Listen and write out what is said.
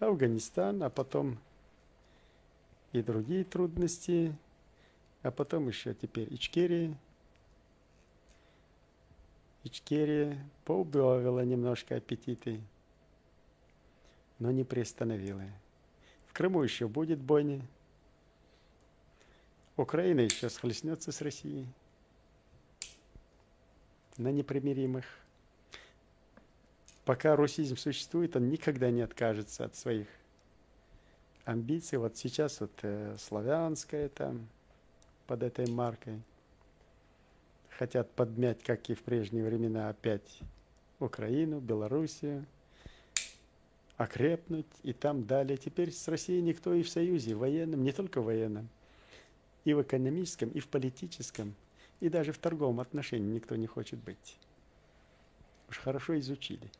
Афганистан, а потом и другие трудности, а потом еще теперь Ичкерия. Ичкерия поубавила немножко аппетиты, но не приостановила. В Крыму еще будет бойня. Украина еще схлестнется с Россией на непримиримых. Пока русизм существует, он никогда не откажется от своих амбиций. Вот сейчас вот э, славянская там под этой маркой хотят подмять, как и в прежние времена, опять Украину, Белоруссию, окрепнуть и там далее. Теперь с Россией никто и в союзе, военном, не только военном, и в экономическом, и в политическом, и даже в торговом отношении никто не хочет быть. Уж хорошо изучили.